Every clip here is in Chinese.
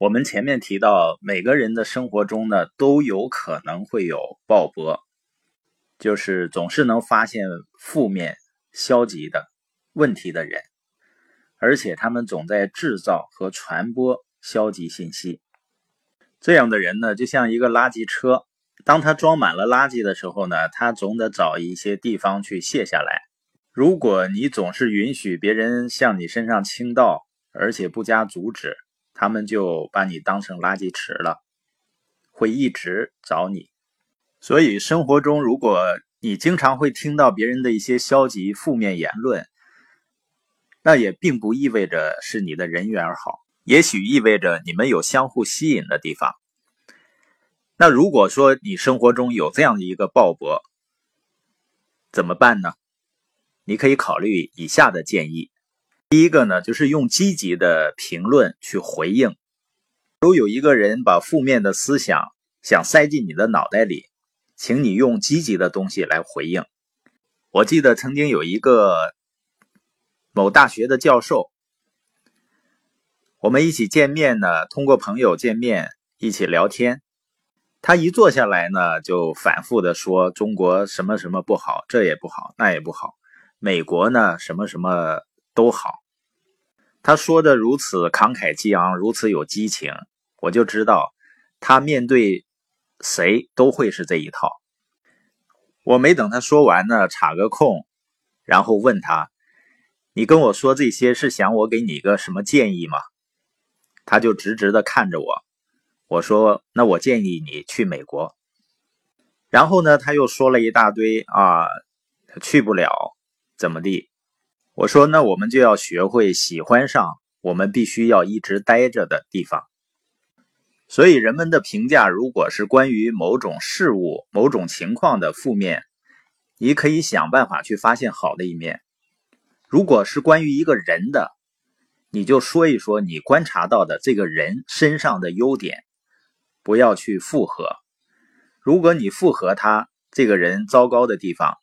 我们前面提到，每个人的生活中呢，都有可能会有鲍勃，就是总是能发现负面、消极的问题的人，而且他们总在制造和传播消极信息。这样的人呢，就像一个垃圾车，当他装满了垃圾的时候呢，他总得找一些地方去卸下来。如果你总是允许别人向你身上倾倒，而且不加阻止，他们就把你当成垃圾池了，会一直找你。所以生活中，如果你经常会听到别人的一些消极、负面言论，那也并不意味着是你的人缘好，也许意味着你们有相互吸引的地方。那如果说你生活中有这样的一个鲍勃，怎么办呢？你可以考虑以下的建议。第一个呢，就是用积极的评论去回应。如有一个人把负面的思想想塞进你的脑袋里，请你用积极的东西来回应。我记得曾经有一个某大学的教授，我们一起见面呢，通过朋友见面一起聊天。他一坐下来呢，就反复的说中国什么什么不好，这也不好，那也不好。美国呢，什么什么都好。他说的如此慷慨激昂，如此有激情，我就知道他面对谁都会是这一套。我没等他说完呢，插个空，然后问他：“你跟我说这些是想我给你个什么建议吗？”他就直直的看着我。我说：“那我建议你去美国。”然后呢，他又说了一大堆啊，去不了，怎么地？我说，那我们就要学会喜欢上我们必须要一直待着的地方。所以，人们的评价如果是关于某种事物、某种情况的负面，你可以想办法去发现好的一面；如果是关于一个人的，你就说一说你观察到的这个人身上的优点，不要去附和。如果你附和他这个人糟糕的地方，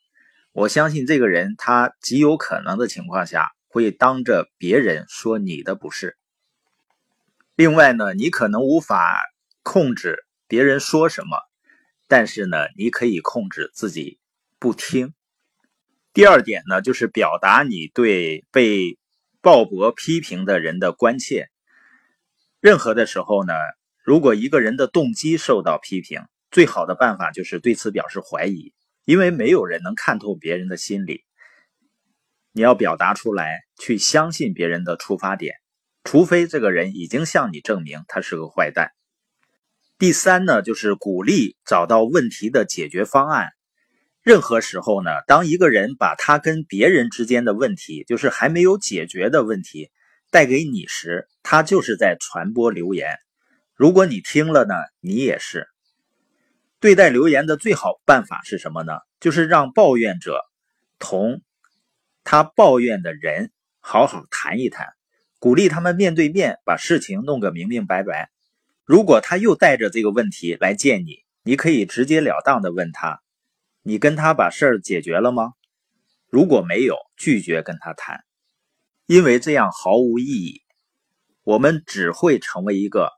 我相信这个人，他极有可能的情况下会当着别人说你的不是。另外呢，你可能无法控制别人说什么，但是呢，你可以控制自己不听。第二点呢，就是表达你对被鲍勃批评的人的关切。任何的时候呢，如果一个人的动机受到批评，最好的办法就是对此表示怀疑。因为没有人能看透别人的心理，你要表达出来，去相信别人的出发点，除非这个人已经向你证明他是个坏蛋。第三呢，就是鼓励找到问题的解决方案。任何时候呢，当一个人把他跟别人之间的问题，就是还没有解决的问题带给你时，他就是在传播流言。如果你听了呢，你也是。对待留言的最好办法是什么呢？就是让抱怨者同他抱怨的人好好谈一谈，鼓励他们面对面把事情弄个明明白白。如果他又带着这个问题来见你，你可以直截了当的问他：“你跟他把事儿解决了吗？”如果没有，拒绝跟他谈，因为这样毫无意义。我们只会成为一个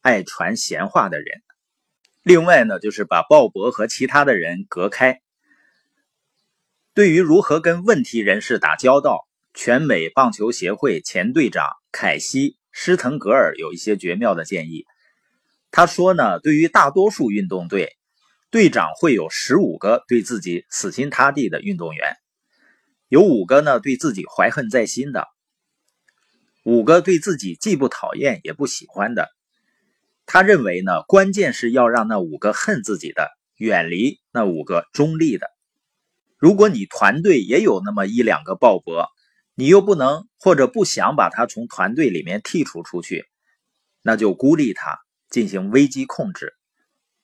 爱传闲话的人。另外呢，就是把鲍勃和其他的人隔开。对于如何跟问题人士打交道，全美棒球协会前队长凯西·施滕格尔有一些绝妙的建议。他说呢，对于大多数运动队，队长会有十五个对自己死心塌地的运动员，有五个呢对自己怀恨在心的，五个对自己既不讨厌也不喜欢的。他认为呢，关键是要让那五个恨自己的远离那五个中立的。如果你团队也有那么一两个鲍勃，你又不能或者不想把他从团队里面剔除出去，那就孤立他，进行危机控制，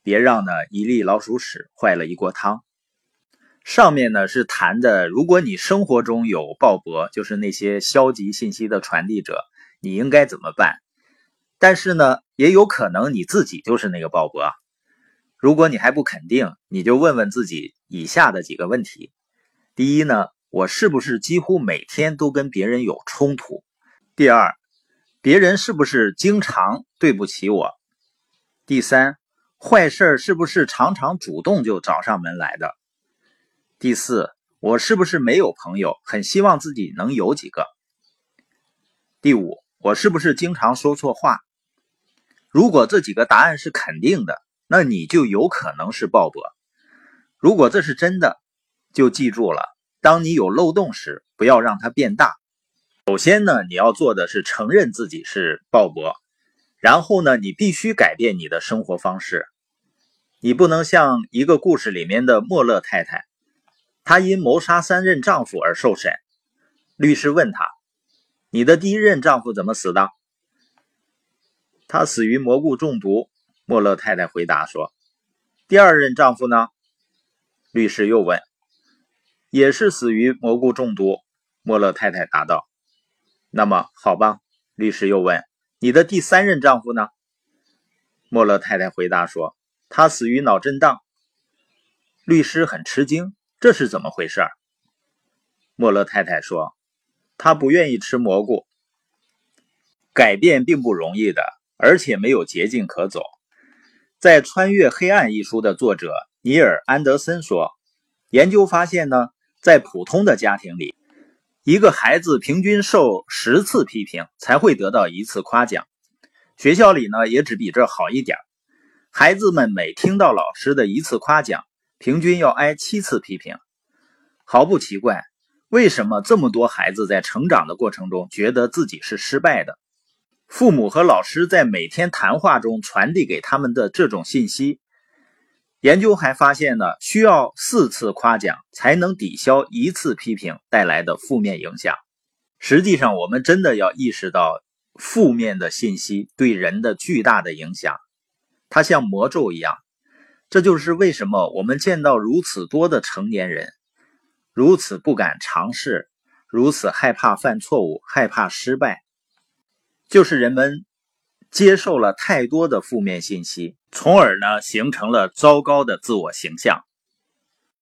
别让呢一粒老鼠屎坏了一锅汤。上面呢是谈的，如果你生活中有鲍勃，就是那些消极信息的传递者，你应该怎么办？但是呢，也有可能你自己就是那个鲍勃。如果你还不肯定，你就问问自己以下的几个问题：第一呢，我是不是几乎每天都跟别人有冲突？第二，别人是不是经常对不起我？第三，坏事是不是常常主动就找上门来的？第四，我是不是没有朋友，很希望自己能有几个？第五，我是不是经常说错话？如果这几个答案是肯定的，那你就有可能是鲍勃。如果这是真的，就记住了，当你有漏洞时，不要让它变大。首先呢，你要做的是承认自己是鲍勃。然后呢，你必须改变你的生活方式。你不能像一个故事里面的莫勒太太，她因谋杀三任丈夫而受审。律师问她：“你的第一任丈夫怎么死的？”他死于蘑菇中毒。莫勒太太回答说：“第二任丈夫呢？”律师又问：“也是死于蘑菇中毒。”莫勒太太答道：“那么好吧。”律师又问。你的第三任丈夫呢？莫勒太太回答说：“他死于脑震荡。”律师很吃惊，这是怎么回事？莫勒太太说：“他不愿意吃蘑菇。改变并不容易的，而且没有捷径可走。”在《穿越黑暗》一书的作者尼尔·安德森说：“研究发现呢，在普通的家庭里。”一个孩子平均受十次批评才会得到一次夸奖，学校里呢也只比这好一点。孩子们每听到老师的一次夸奖，平均要挨七次批评。毫不奇怪，为什么这么多孩子在成长的过程中觉得自己是失败的？父母和老师在每天谈话中传递给他们的这种信息。研究还发现呢，需要四次夸奖才能抵消一次批评带来的负面影响。实际上，我们真的要意识到负面的信息对人的巨大的影响，它像魔咒一样。这就是为什么我们见到如此多的成年人如此不敢尝试，如此害怕犯错误、害怕失败，就是人们。接受了太多的负面信息，从而呢形成了糟糕的自我形象。